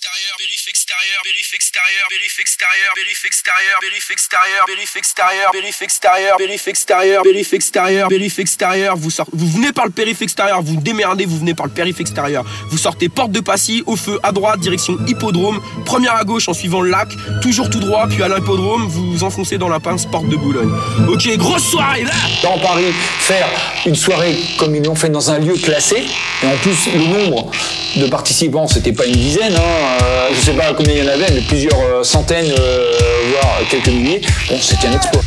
extérieur, périph' extérieur, périph' extérieur, périph' extérieur, périph' extérieur, périph' extérieur, périph' extérieur, périph' extérieur, périph' extérieur, périph' extérieur, périph' extérieur, vous sortez, vous venez par le périph' extérieur, vous démerdez, vous venez par le périph' extérieur. Vous sortez porte de Passy, au feu à droite, direction hippodrome, première à gauche en suivant le lac, toujours tout droit, puis à l'hippodrome, vous enfoncez dans la pince porte de Boulogne. Ok, grosse soirée là Dans Paris, faire une soirée comme ils l'ont fait dans un lieu classé, et en plus le nombre de participants, c'était pas une dizaine, hein, euh, je sais pas combien il y en avait, mais plusieurs euh, centaines, euh, voire quelques milliers, bon, c'était un exploit.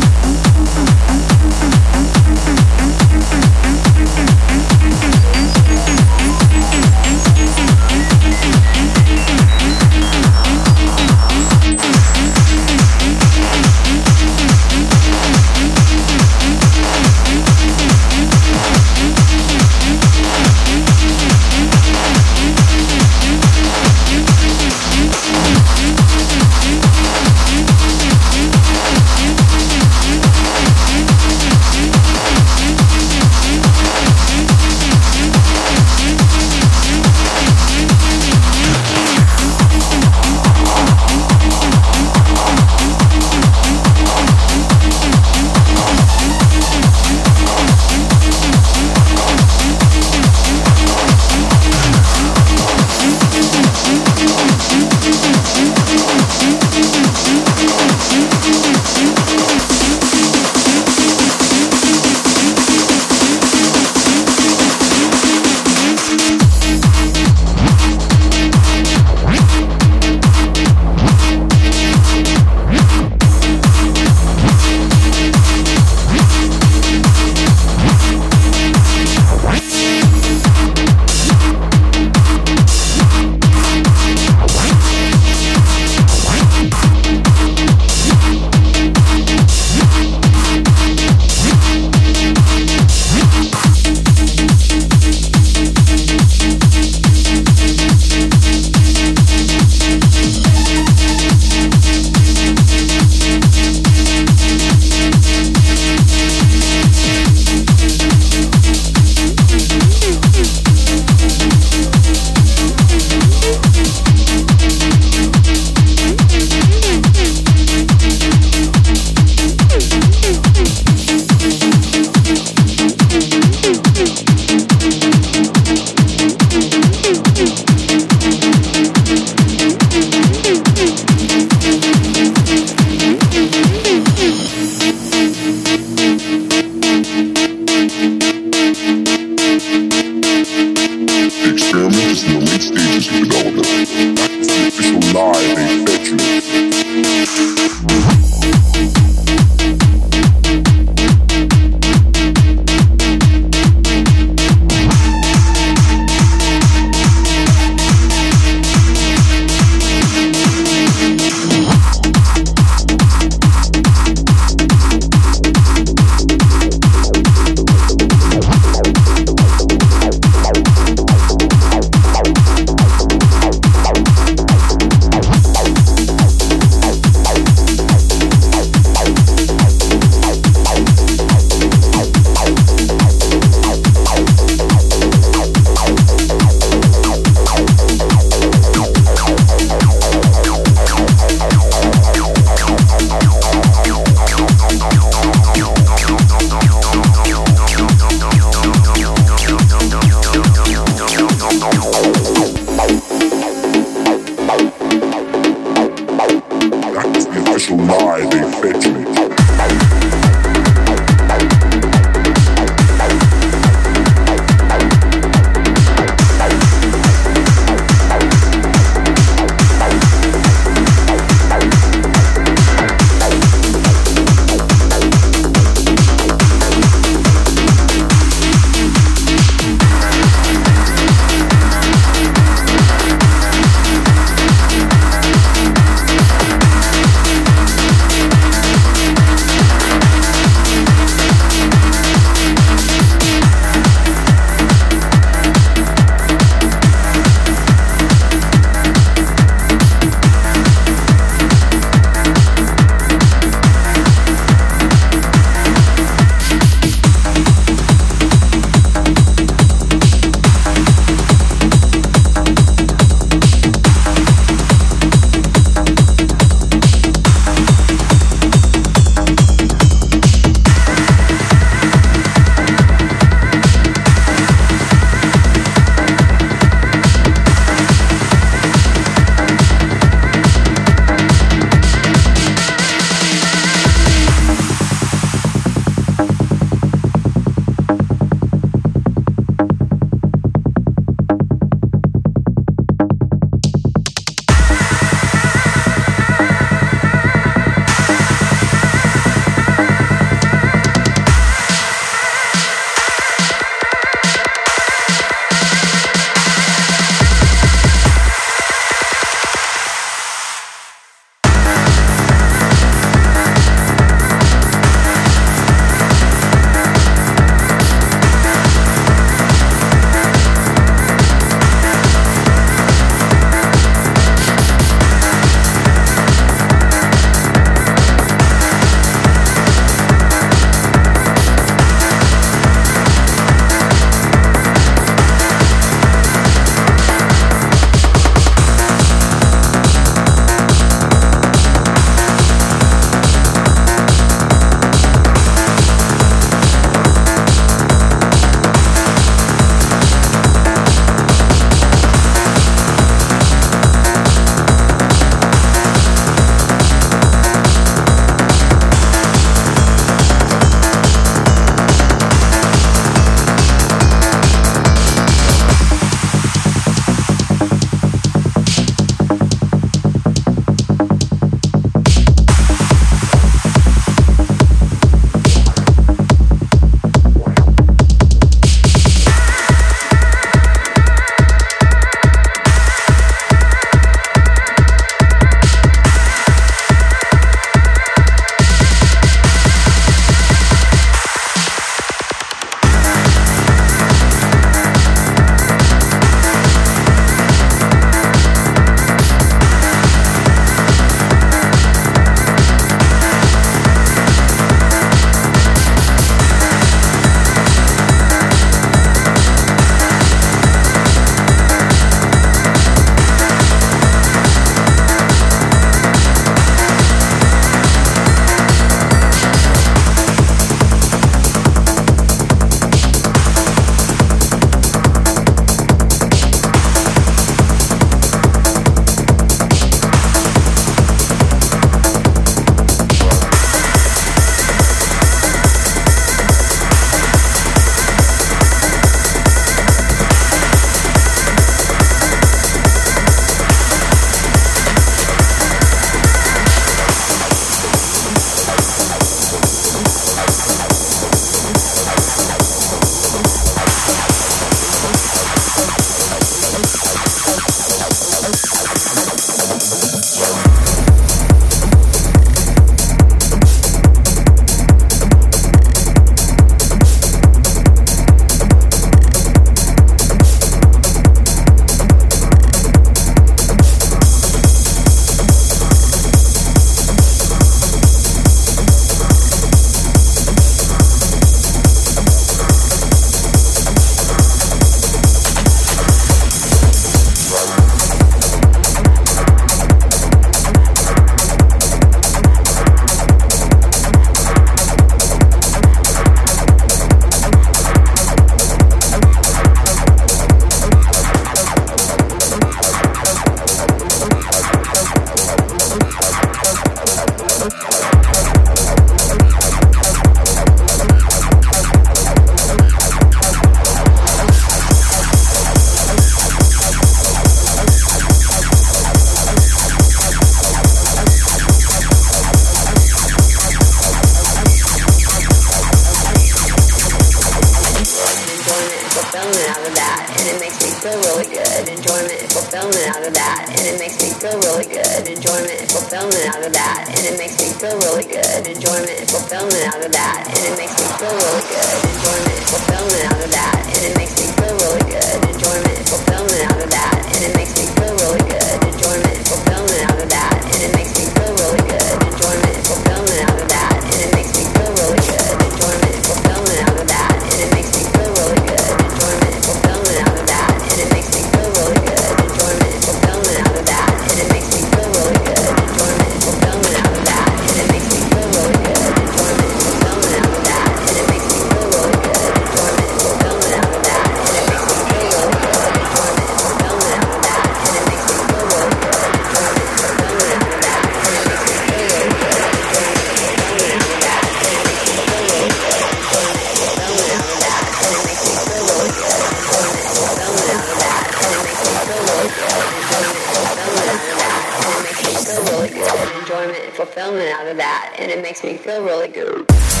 that and it makes me feel really good.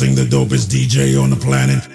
The dopest DJ on the planet.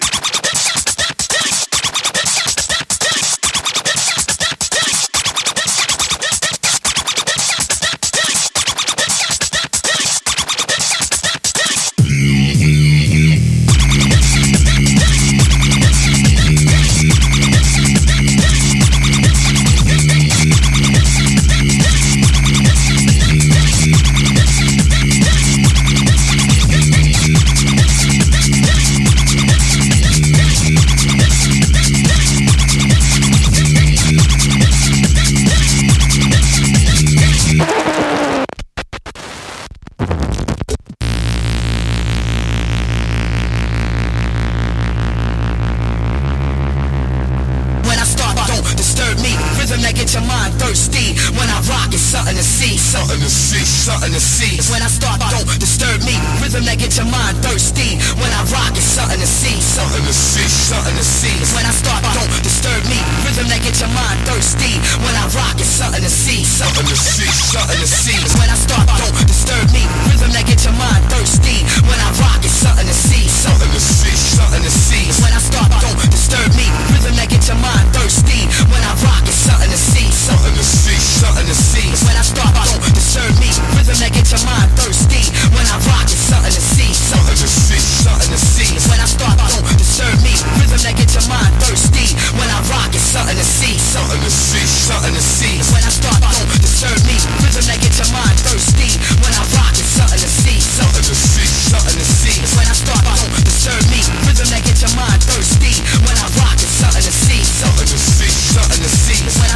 Me. Rhythm that get your mind thirsty. When I rock, it's something to see, something to see, something to see. When I start, don't disturb me. Rhythm that get your mind thirsty. When I rock, it's something to see, something to see, something to see. When I start, don't disturb me. Rhythm that get your mind thirsty. When I rock, it's something to see, something to see, something to see. When I start, don't disturb me. Rhythm that get your mind thirsty. When I rock, it's something to see, something to see, something to see. When I start, don't disturb me. Rhythm that get your mind thirsty. When I rock, it's something to see, something to see, something to see. When I start, don't disturb me. Rhythm that get your mind thirsty. When I rock, it's something to see, something to see, something to see. When I start, don't disturb me. Rhythm that get your mind thirsty. When I rock, it's something to see, something to see, something to see. When I start, don't disturb me. Rhythm that get your mind thirsty. When I rock, it's something to see, something to see, something to see. When I start, don't disturb me. Rhythm that get your mind thirsty. When I rock, it's something to see, something to see, something to see. When I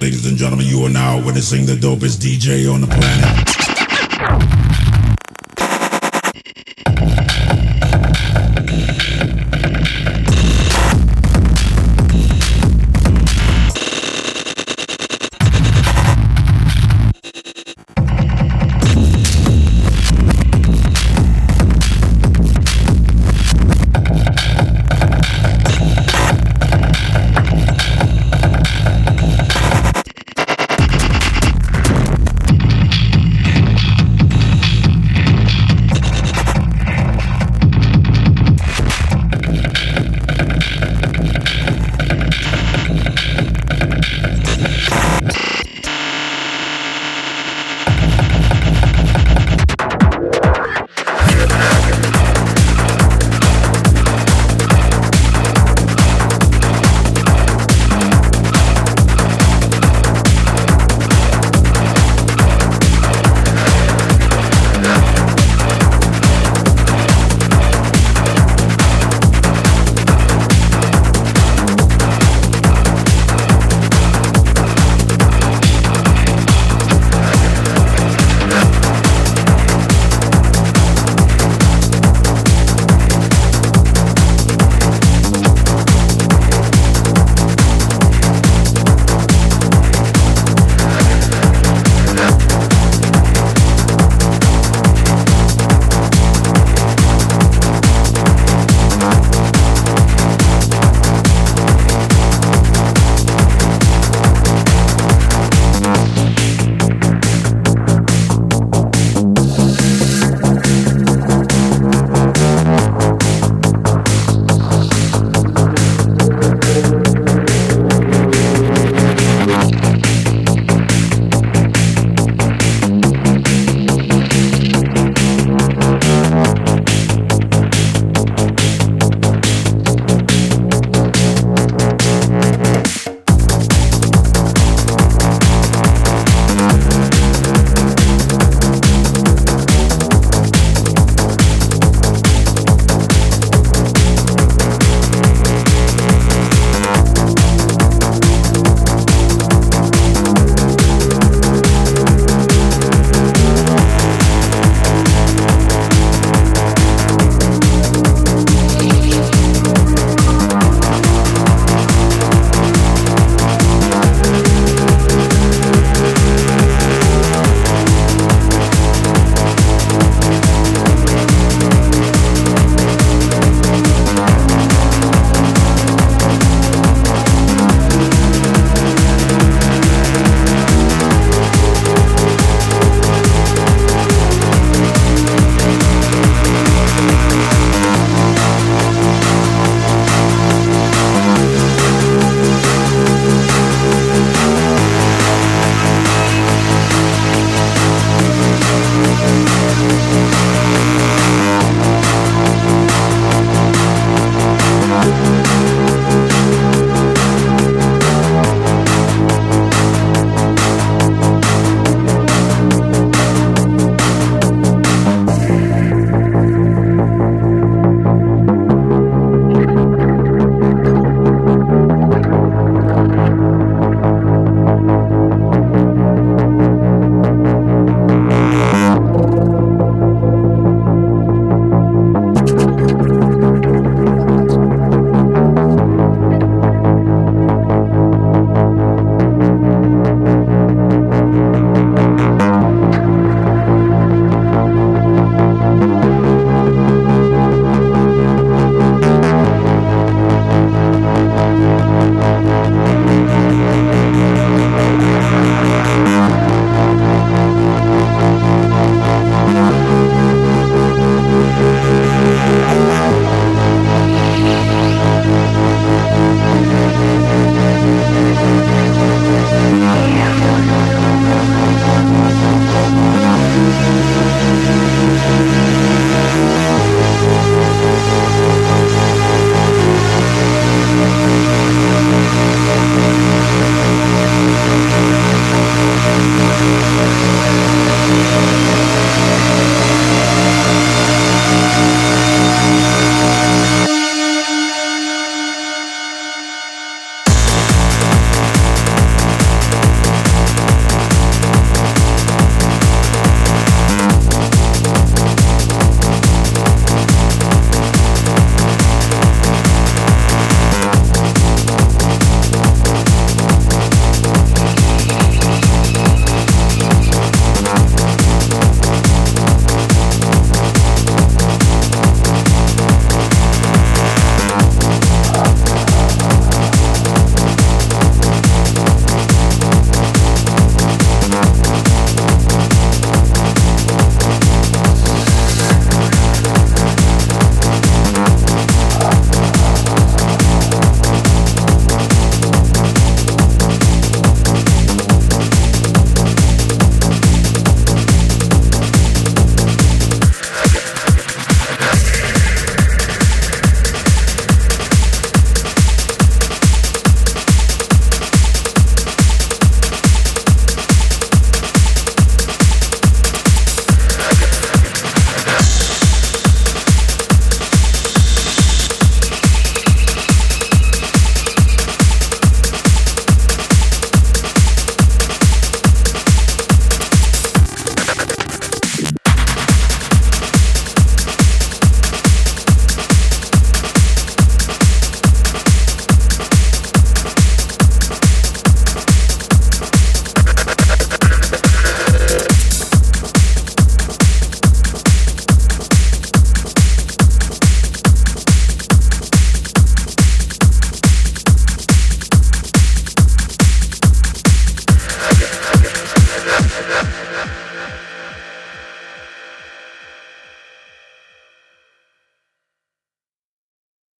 Ladies and gentlemen, you are now witnessing the dopest DJ on the planet.